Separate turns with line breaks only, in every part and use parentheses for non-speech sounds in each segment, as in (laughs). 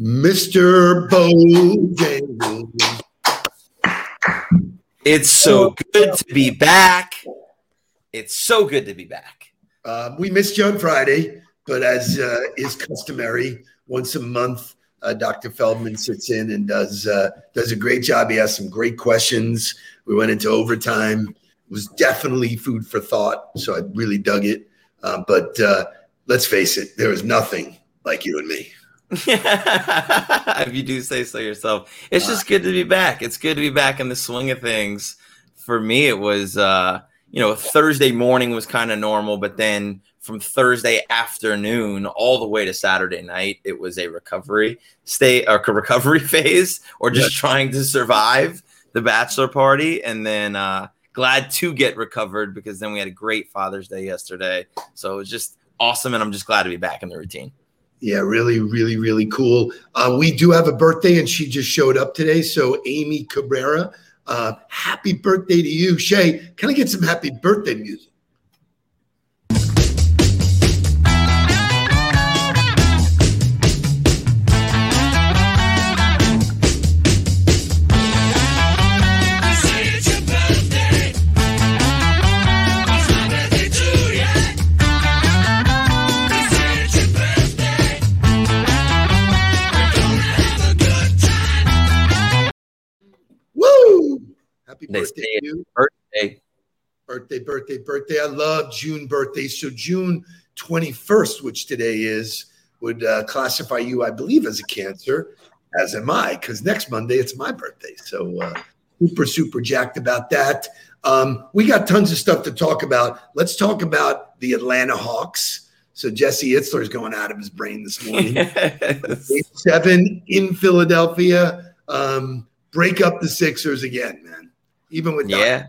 Mr. Bojangles.
It's so good to be back. It's so good to be back.
Uh, we missed you on Friday, but as uh, is customary, once a month, uh, Dr. Feldman sits in and does uh, does a great job. He asked some great questions. We went into overtime. It was definitely food for thought, so I really dug it. Uh, but uh, let's face it, there is nothing like you and me. (laughs)
if you do say so yourself, it's just good to be back. It's good to be back in the swing of things. For me, it was uh, you know Thursday morning was kind of normal, but then from Thursday afternoon all the way to Saturday night, it was a recovery state or recovery (laughs) phase, or just yeah. trying to survive the bachelor party, and then uh, glad to get recovered because then we had a great Father's Day yesterday. So it was just awesome, and I'm just glad to be back in the routine.
Yeah, really, really, really cool. Uh, we do have a birthday, and she just showed up today. So Amy Cabrera, uh, happy birthday to you, Shay. Can I get some happy birthday music? Happy they birthday to you.
Birthday.
Birthday, birthday, birthday. I love June birthdays. So June 21st, which today is, would uh, classify you, I believe, as a Cancer, as am I, because next Monday it's my birthday. So uh, super, super jacked about that. Um, we got tons of stuff to talk about. Let's talk about the Atlanta Hawks. So Jesse Itzler is going out of his brain this morning. (laughs) yes. seven in Philadelphia. Um, break up the Sixers again, man even with
yeah,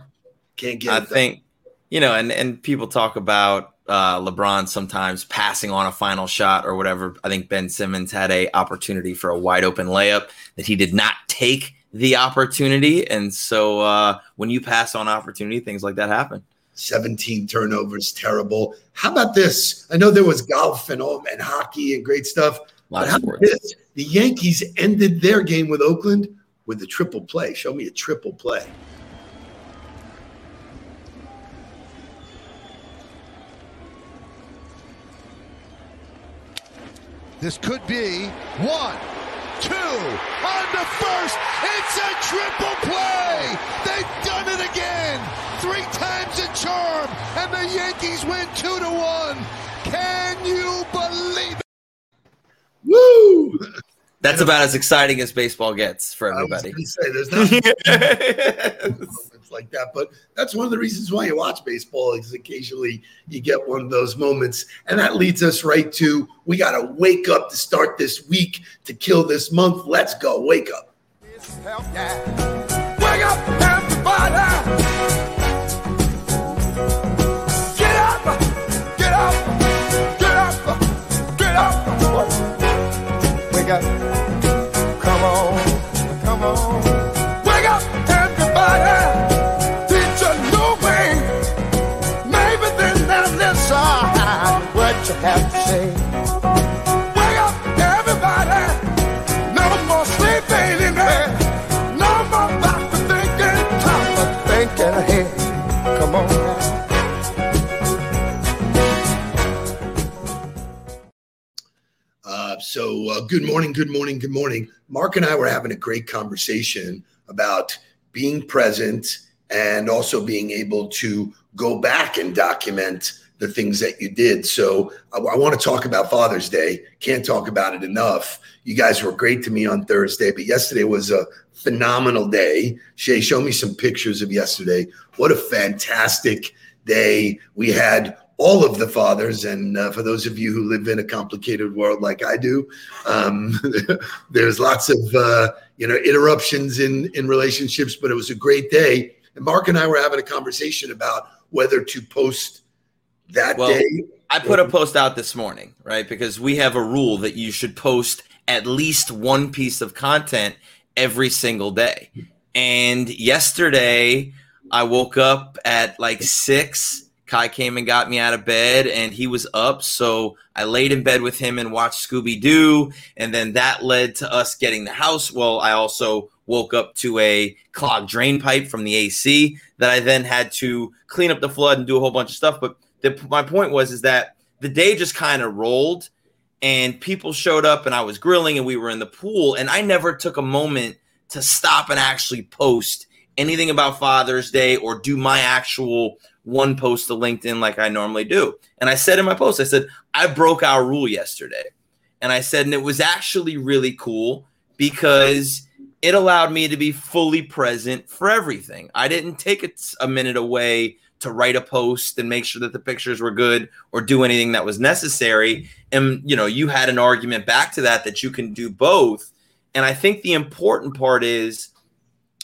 can't get.
I think you know, and and people talk about uh, LeBron sometimes passing on a final shot or whatever. I think Ben Simmons had a opportunity for a wide open layup that he did not take the opportunity, and so uh, when you pass on opportunity, things like that happen.
17 turnovers, terrible. How about this? I know there was golf and all and hockey and great stuff. But how about this? The Yankees ended their game with Oakland with a triple play. Show me a triple play.
This could be one, two, on the first. It's a triple play. They've done it again. Three times a charm, and the Yankees win two to one. Can you believe it?
Woo!
That's about as exciting as baseball gets for everybody.
Say, there's not (laughs) (laughs) like that. But that's one of the reasons why you watch baseball is occasionally you get one of those moments. And that leads us right to we got to wake up to start this week to kill this month. Let's go. Wake up. Wake up, everybody. Have to say. Wake up, everybody. No more sleeping in there. No more about to thinking, thinking ahead. Come on. Uh, so, uh, good morning, good morning, good morning. Mark and I were having a great conversation about being present and also being able to go back and document the things that you did. So I, I want to talk about Father's Day. Can't talk about it enough. You guys were great to me on Thursday, but yesterday was a phenomenal day. Shay, show me some pictures of yesterday. What a fantastic day. We had all of the fathers. And uh, for those of you who live in a complicated world like I do, um, (laughs) there's lots of uh, you know interruptions in in relationships. But it was a great day. And Mark and I were having a conversation about whether to post that well, day.
I put a post out this morning, right? Because we have a rule that you should post at least one piece of content every single day. And yesterday, I woke up at like six Kai came and got me out of bed and he was up. So I laid in bed with him and watched Scooby Doo. And then that led to us getting the house. Well, I also woke up to a clogged drain pipe from the AC that I then had to clean up the flood and do a whole bunch of stuff. But the, my point was is that the day just kind of rolled and people showed up and I was grilling and we were in the pool and I never took a moment to stop and actually post anything about Father's Day or do my actual one post to LinkedIn like I normally do. And I said in my post, I said, I broke our rule yesterday. And I said, and it was actually really cool because it allowed me to be fully present for everything. I didn't take a minute away to write a post and make sure that the pictures were good or do anything that was necessary. And, you know, you had an argument back to that that you can do both. And I think the important part is,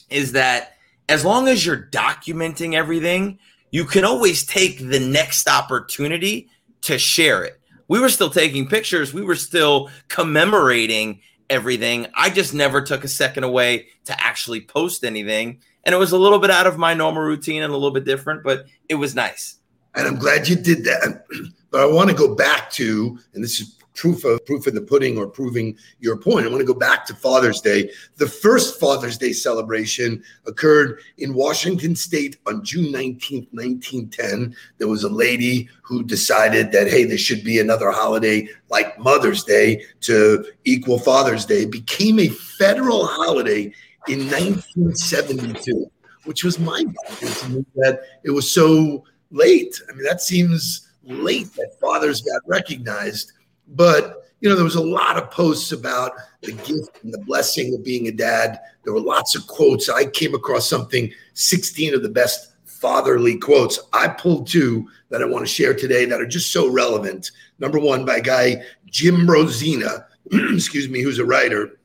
is that as long as you're documenting everything, you can always take the next opportunity to share it. We were still taking pictures, we were still commemorating everything. I just never took a second away to actually post anything. And it was a little bit out of my normal routine and a little bit different, but it was nice.
And I'm glad you did that. (clears throat) But I want to go back to, and this is proof of proof in the pudding or proving your point. I want to go back to Father's Day. The first Father's Day celebration occurred in Washington State on June 19th, 1910. There was a lady who decided that hey, there should be another holiday like Mother's Day to equal Father's Day. It became a federal holiday in 1972, which was mind-boggling to me that it was so late. I mean, that seems late that fathers got recognized but you know, there was a lot of posts about the gift and the blessing of being a dad. There were lots of quotes. I came across something, 16 of the best fatherly quotes. I pulled two that I want to share today that are just so relevant. Number one by a guy, Jim Rosina, (clears throat) excuse me, who's a writer.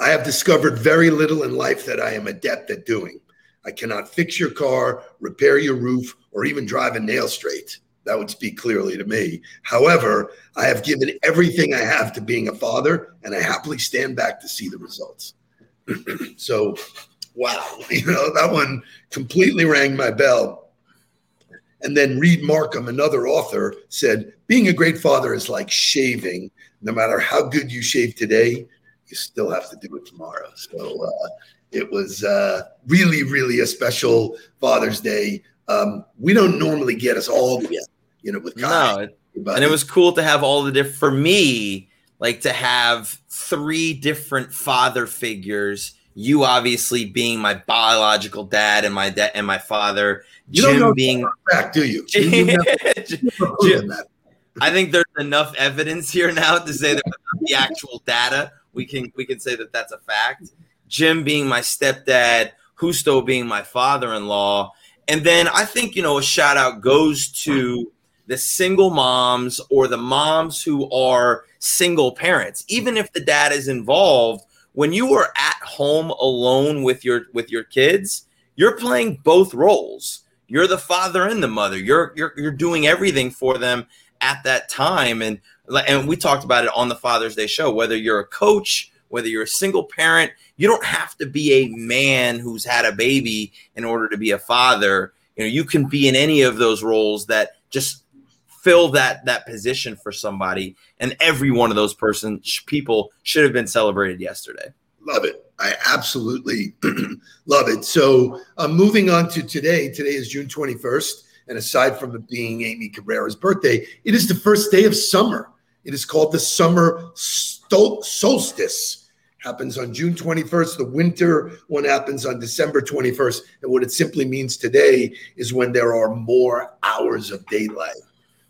I have discovered very little in life that I am adept at doing. I cannot fix your car, repair your roof, or even drive a nail straight. That would speak clearly to me. However, I have given everything I have to being a father, and I happily stand back to see the results. (clears throat) so, wow, (laughs) you know, that one completely rang my bell. And then Reed Markham, another author, said, Being a great father is like shaving. No matter how good you shave today, you still have to do it tomorrow. So, uh, it was uh, really, really a special Father's Day. Um, we don't normally get us all together you know, with
Kai. No, and it was cool to have all the different, for me, like to have three different father figures. You obviously being my biological dad and my dad and my father.
You Jim don't being back, do you? (laughs) Jim,
Jim, I think there's enough evidence here now to say that the actual data, we can we can say that that's a fact. Jim being my stepdad, Justo being my father-in-law, and then I think you know a shout out goes to the single moms or the moms who are single parents even if the dad is involved when you are at home alone with your with your kids you're playing both roles. You're the father and the mother. You're you're, you're doing everything for them at that time. And and we talked about it on the father's day show whether you're a coach whether you're a single parent you don't have to be a man who's had a baby in order to be a father. You know you can be in any of those roles that just fill that that position for somebody and every one of those person people should have been celebrated yesterday
love it i absolutely (clears throat) love it so uh, moving on to today today is june 21st and aside from it being amy cabrera's birthday it is the first day of summer it is called the summer solstice happens on June 21st. The winter one happens on December 21st. And what it simply means today is when there are more hours of daylight.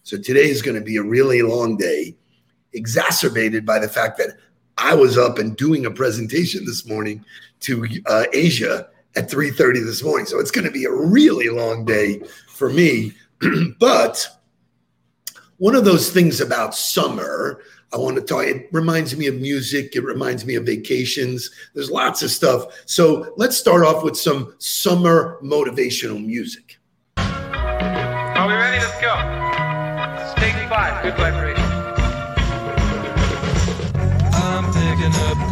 So today is going to be a really long day, exacerbated by the fact that I was up and doing a presentation this morning to uh, Asia at 3:30 this morning. So it's going to be a really long day for me. (clears throat) but one of those things about summer, I want to talk. It reminds me of music. It reminds me of vacations. There's lots of stuff. So let's start off with some summer motivational music.
Are we ready? Let's go. Good vibration. I'm picking up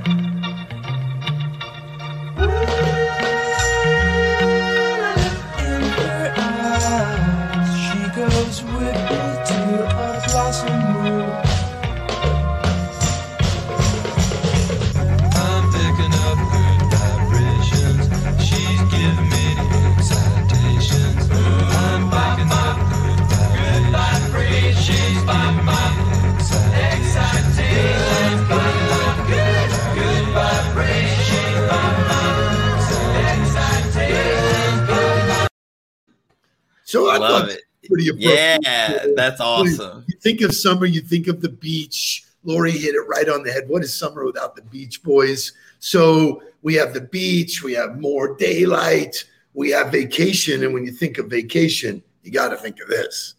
Pretty appropriate.
Yeah, that's awesome.
You think of summer, you think of the beach. Lori hit it right on the head. What is summer without the Beach Boys? So we have the beach, we have more daylight, we have vacation. And when you think of vacation, you got to think of this.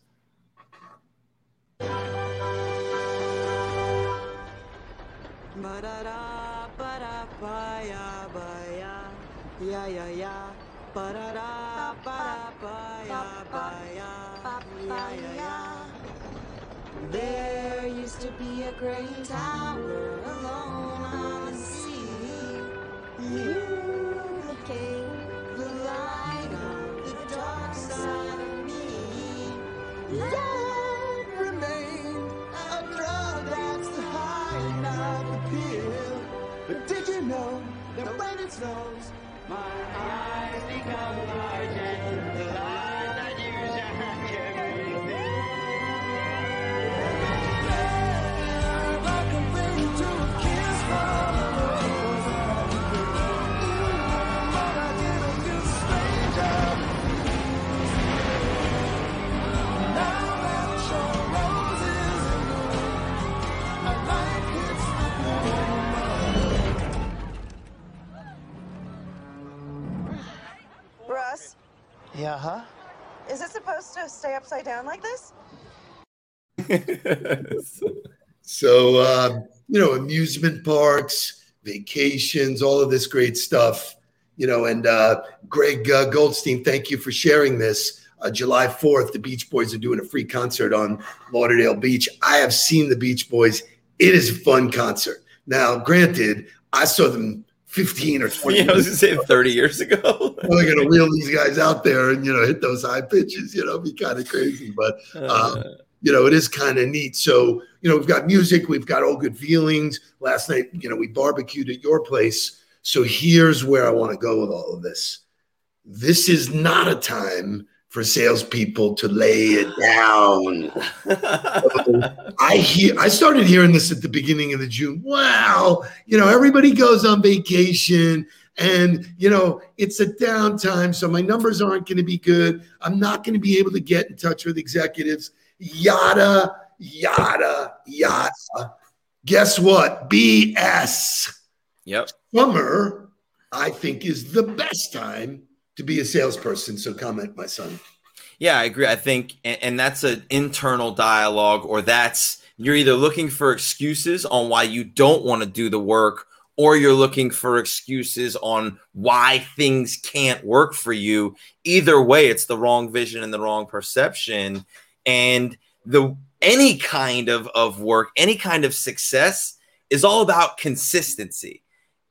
Ba-da-da, ba-ya. Ba-da-da, There used to be a great tower alone on the sea. You became the light of the dark side of me. Love remained a drug that's high, not the pill. But did you know that when it snows, my eyes become large and
upside down like this? (laughs)
So, uh, you know, amusement parks, vacations, all of this great stuff, you know, and uh, Greg uh, Goldstein, thank you for sharing this. Uh, July 4th, the Beach Boys are doing a free concert on Lauderdale Beach. I have seen the Beach Boys. It is a fun concert. Now, granted, I saw them 15 or 20
Yeah, I was gonna say 30 years ago. (laughs)
We're going to wheel these guys out there and, you know, hit those high pitches, you know, be kind of crazy. But
Uh,
you know, it is kind of neat. So, you know, we've got music, we've got all good feelings. Last night, you know, we barbecued at your place. So here's where I want to go with all of this. This is not a time for salespeople to lay it down. (laughs) I hear I started hearing this at the beginning of the June. Wow, you know, everybody goes on vacation and you know, it's a downtime, so my numbers aren't going to be good. I'm not going to be able to get in touch with executives. Yada yada yada. Guess what? BS.
yep.
Summer, I think, is the best time to be a salesperson. So comment, my son.
Yeah, I agree. I think, and, and that's an internal dialogue, or that's you're either looking for excuses on why you don't want to do the work, or you're looking for excuses on why things can't work for you. Either way, it's the wrong vision and the wrong perception. And the any kind of, of work, any kind of success is all about consistency.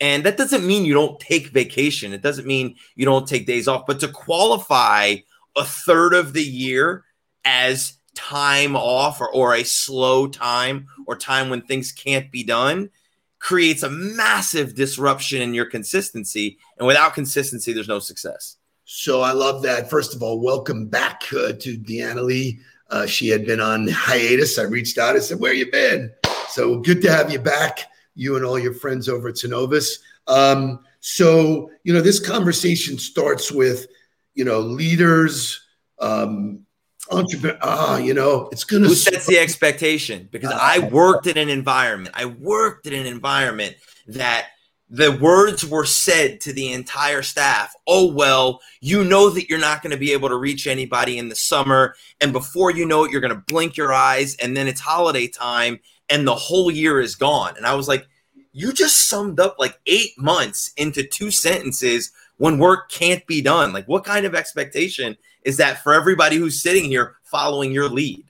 And that doesn't mean you don't take vacation. It doesn't mean you don't take days off, but to qualify a third of the year as time off or, or a slow time or time when things can't be done creates a massive disruption in your consistency. And without consistency, there's no success.
So I love that. First of all, welcome back uh, to Deanna Lee. Uh, she had been on hiatus. I reached out. and said, "Where you been?" So good to have you back. You and all your friends over at Synovus. Um, so you know, this conversation starts with you know leaders, um, entrepreneur. Ah, you know, it's gonna.
Who sets the expectation? Because I worked in an environment, I worked in an environment that the words were said to the entire staff oh well you know that you're not going to be able to reach anybody in the summer and before you know it you're going to blink your eyes and then it's holiday time and the whole year is gone and i was like you just summed up like eight months into two sentences when work can't be done like what kind of expectation is that for everybody who's sitting here following your lead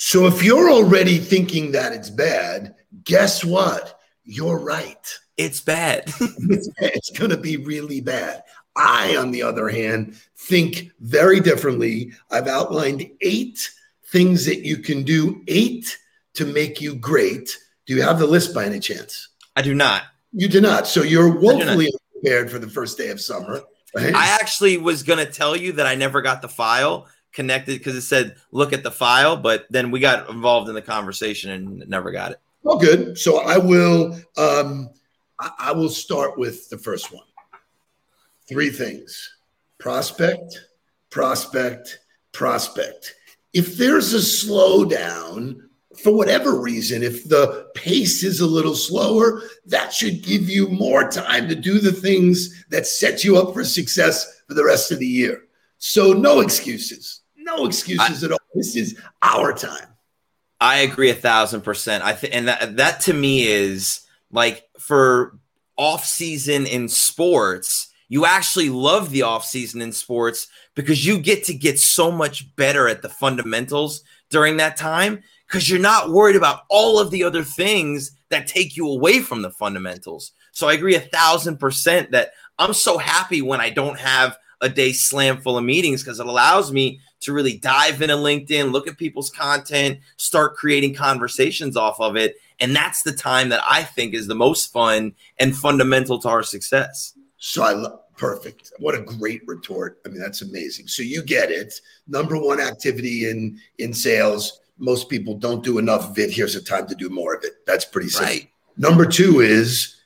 So if you're already thinking that it's bad, guess what? You're right.
It's bad. (laughs) (laughs)
It's, it's going to be really bad. I, on the other hand, think very differently. I've outlined eight things that you can do, eight to make you great. Do you have the list by any chance?
I do not.
You do not. So you're woefully unprepared for the first day of summer. Right?
I actually was going to tell you that I never got the file connected because it said look at the file, but then we got involved in the conversation and never got it.
Well, good. So I will. Um, I, I will start with the first one. Three things: prospect, prospect, prospect. If there's a slowdown for whatever reason, if the pace is a little slower, that should give you more time to do the things that set you up for success for the rest of the year. So no excuses. No excuses at all. This is our time.
I agree a thousand percent. I think, and that that to me is like for off season in sports, you actually love the off season in sports because you get to get so much better at the fundamentals during that time because you're not worried about all of the other things that take you away from the fundamentals. So I agree a thousand percent that I'm so happy when I don't have a day slam full of meetings because it allows me to really dive into LinkedIn, look at people's content, start creating conversations off of it. And that's the time that I think is the most fun and fundamental to our success.
So I love perfect. What a great retort. I mean, that's amazing. So you get it. Number one activity in in sales. Most people don't do enough of it. Here's a time to do more of it. That's pretty simple.
Right.
Number two is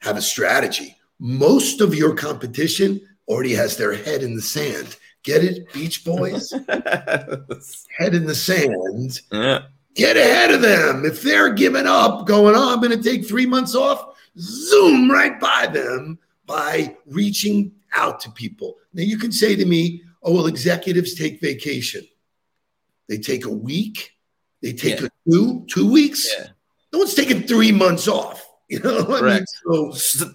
have a strategy. Most of your competition already has their head in the sand. Get it, Beach Boys? (laughs) head in the sand.
yeah.
Get ahead of them. If they're giving up, going, oh, I'm going to take three months off, zoom right by them by reaching out to people. Now, you can say to me, oh, well, executives take vacation. They take a week, they take
Yeah.
two, two weeks.
Yeah.
No one's taking three months off. (laughs) You know, what I mean,
Correct.
So,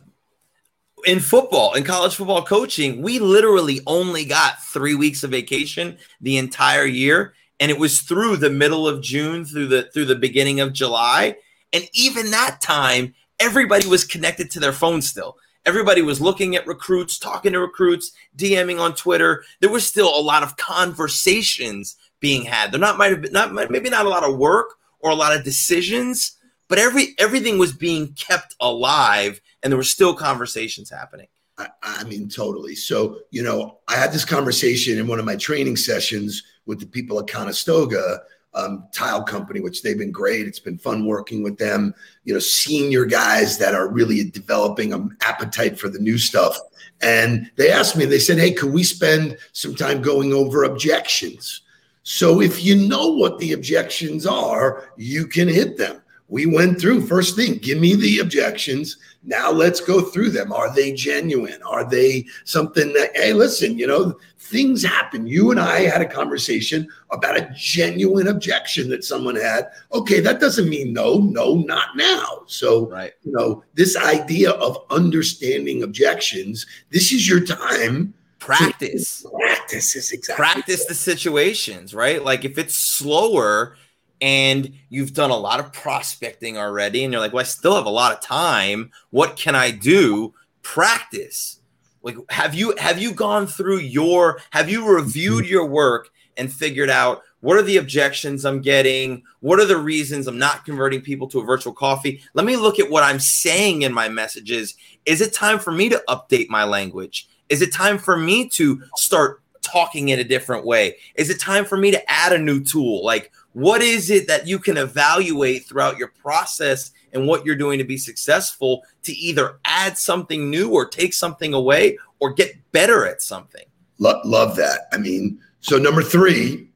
in football, in college football coaching, we literally only got three weeks of vacation the entire year, and it was through the middle of June through the through the beginning of July, and even that time, everybody was connected to their phone still. Everybody was looking at recruits, talking to recruits, DMing on Twitter. There was still a lot of conversations being had. There not might have been not maybe not a lot of work or a lot of decisions, but every everything was being kept alive and there were still conversations happening.
I, I mean, totally. So, you know, I had this conversation in one of my training sessions with the people at Conestoga um, Tile Company, which they've been great. It's been fun working with them. You know, senior guys that are really developing an appetite for the new stuff. And they asked me, they said, "Hey, could we spend some time going over objections?" So if you know what the objections are, you can hit them. We went through first thing, give me the objections. Now let's go through them. Are they genuine? Are they something that, hey, listen, you know, things happen. You and I had a conversation about a genuine objection that someone had. Okay, that doesn't mean no, no, not now. So,
Right.
you know, this idea of understanding objections, this is your time.
Practice.
Practice is exactly
Practice the situations, right? Like if it's slower and you've done a lot of prospecting already and you're like, well, I still have a lot of time. What can I do? Practice. Like have you have you gone through your have you reviewed mm-hmm. your work and figured out what are the objections I'm getting? What are the reasons I'm not converting people to a virtual coffee? Let me look at what I'm saying in my messages. Is it time for me to update my language? Is it time for me to start talking in a different way? Is it time for me to add a new tool? Like, what is it that you can evaluate throughout your process and what you're doing to be successful to either add something new or take something away or get better at something?
Lo- love that. I mean, so number three,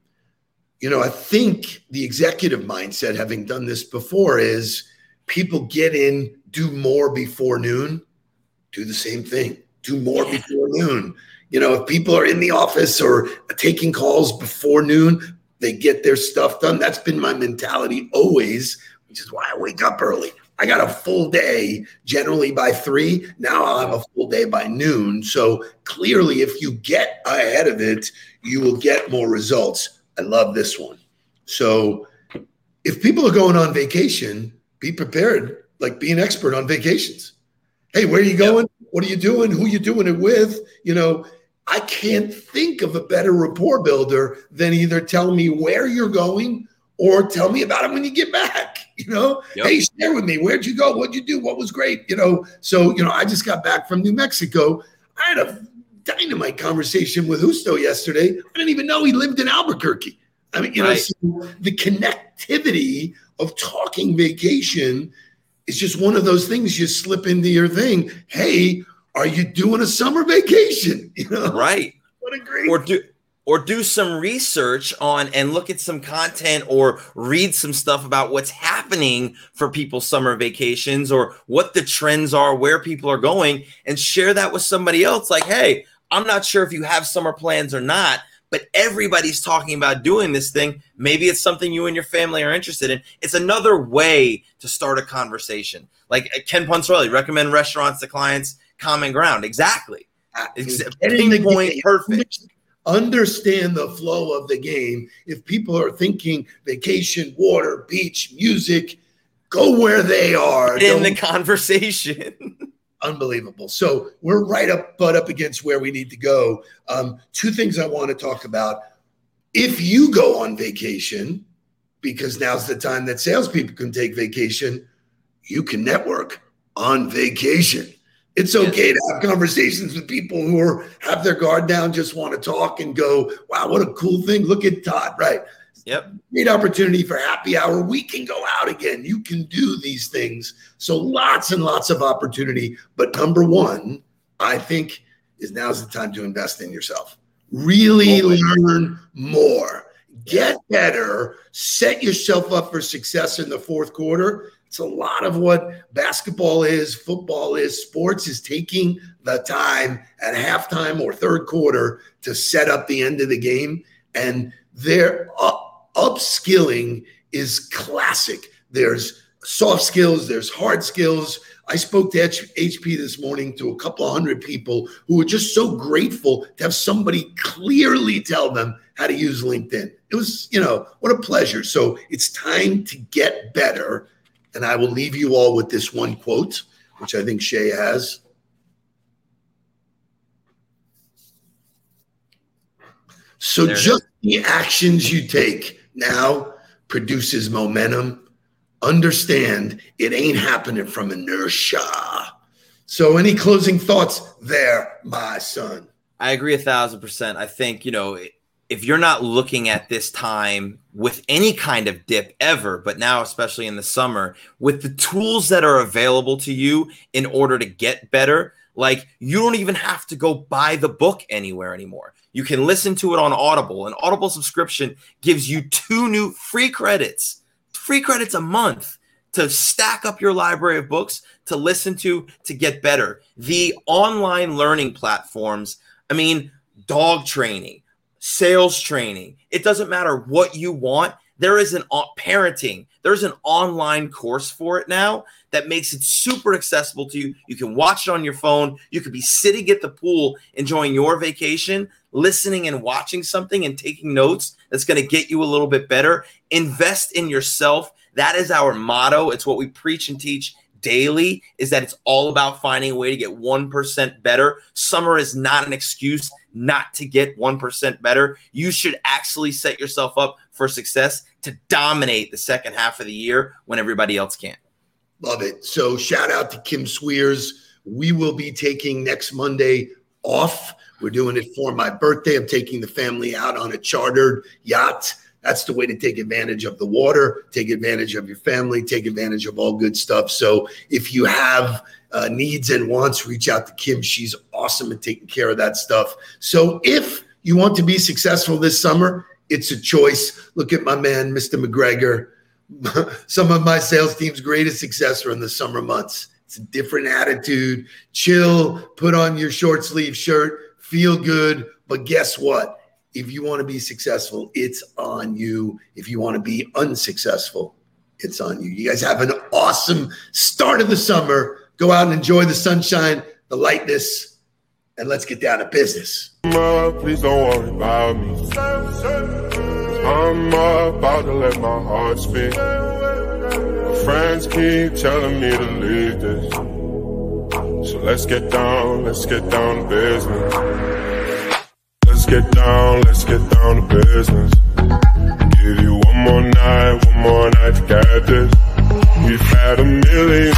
you know, I think the executive mindset, having done this before, is people get in, do more before noon, do the same thing, do more before noon. You know, if people are in the office or taking calls before noon, they get their stuff done. That's been my mentality always, which is why I wake up early. I got a full day generally by three. Now I'll have a full day by noon. So clearly, if you get ahead of it, you will get more results. I love this one. So if people are going on vacation, be prepared, like be an expert on vacations. Hey, where are you going? What are you doing? Who you doing it with? You know, I can't think of a better rapport builder than either tell me where you're going or tell me about it when you get back. (laughs) You know,
Yep.
hey, share with me. Where'd you go? What'd you do? What was great? You know, so you know, I just got back from New Mexico. I had a dynamite conversation with Justo yesterday. I didn't even know he lived in Albuquerque. I mean, you know, so the connectivity of talking vacation is just one of those things you slip into your thing. Hey, are you doing a summer vacation? (laughs) You know,
Right.
what a great
or do or do some research on and look at some content or read some stuff about what's happening for people's summer vacations or what the trends are where people are going and share that with somebody else like hey i'm not sure if you have summer plans or not but everybody's talking about doing this thing. Maybe it's something you and your family are interested in. It's another way to start a conversation. Like uh, ken Ponsorelli, recommend restaurants to clients common ground. Exactly.
The
pinpoint perfect.
Understand the flow of the game. If people are thinking vacation, water, beach, music, go where they are.
in the
Don't-
conversation. (laughs)
unbelievable. So we're right up, butt up against where we need to go. Um, two things I want to talk about. If you go on vacation, because now's the time that salespeople can take vacation, you can network on vacation. It's okay to have conversations with people who are have their guard down, just want to talk and go, wow, what a cool thing. Look at Todd, right?
Yep.
great opportunity for happy hour. We can go out again. You can do these things. So lots and lots of opportunity. But number one, I think, is now's the time to invest in yourself. Really
Always.
learn more. Get better. Set yourself up for success in the fourth quarter. It's a lot of what basketball is, football is, sports is taking the time at halftime or third quarter to set up the end of the game. And their up, uh, upskilling is classic. There's soft skills, there's hard skills. I spoke to H- HP this morning to a couple of hundred people who were just so grateful to have somebody clearly tell them how to use LinkedIn. It was, you know, what a pleasure. So it's time to get better. And I will leave you all with this one quote, which I think Shay has. So just the actions you take now produces momentum. Understand it ain't happening from inertia. So any closing thoughts there, my son?
I agree a thousand percent. I think, you know, if you're not looking at this time with any kind of dip ever, but now, especially in the summer, with the tools that are available to you in order to get better, like you don't even have to go buy the book anywhere anymore. You can listen to it on Audible. An Audible subscription gives you two new free credits, free credits a month to stack up your library of books to listen to to get better. The online learning platforms, I mean, dog training, sales training, it doesn't matter what you want. There is an o- parenting, there's an online course for it now that makes it super accessible to you. You can watch it on your phone. You could be sitting at the pool enjoying your vacation, listening and watching something and taking notes that's going to get you a little bit better. Invest in yourself. That is our motto. It's what we preach and teach daily is that it's all about finding a way to get 1% better. Summer is not an excuse not to get 1% better. You should actually set yourself up for success to dominate the second half of the year when everybody else can't.
Love it. So shout out to Kim Sweers. We will be taking next Monday off. We're doing it for my birthday. I'm taking the family out on a chartered yacht. That's the way to take advantage of the water, take advantage of your family, take advantage of all good stuff. So if you have uh, needs and wants, reach out to Kim. She's awesome at taking care of that stuff. So if you want to be successful this summer, it's a choice. Look at my man, Mr. McGregor (laughs) some of my sales team's greatest success are in the summer months. It's a different attitude. Chill, put on your short sleeve shirt, feel good. But guess what? If you want to be successful, it's on you. If you want to be unsuccessful, it's on you. You guys have an awesome start of the summer. Go out and enjoy the sunshine, the lightness, and let's get down to business.
Please don't worry about me. I'm about to let my heart speak. My friends keep telling me to leave this. So let's get down, let's get down to business. Let's get down, let's get down to business. Give you one more night, one more night to get this. We've had a million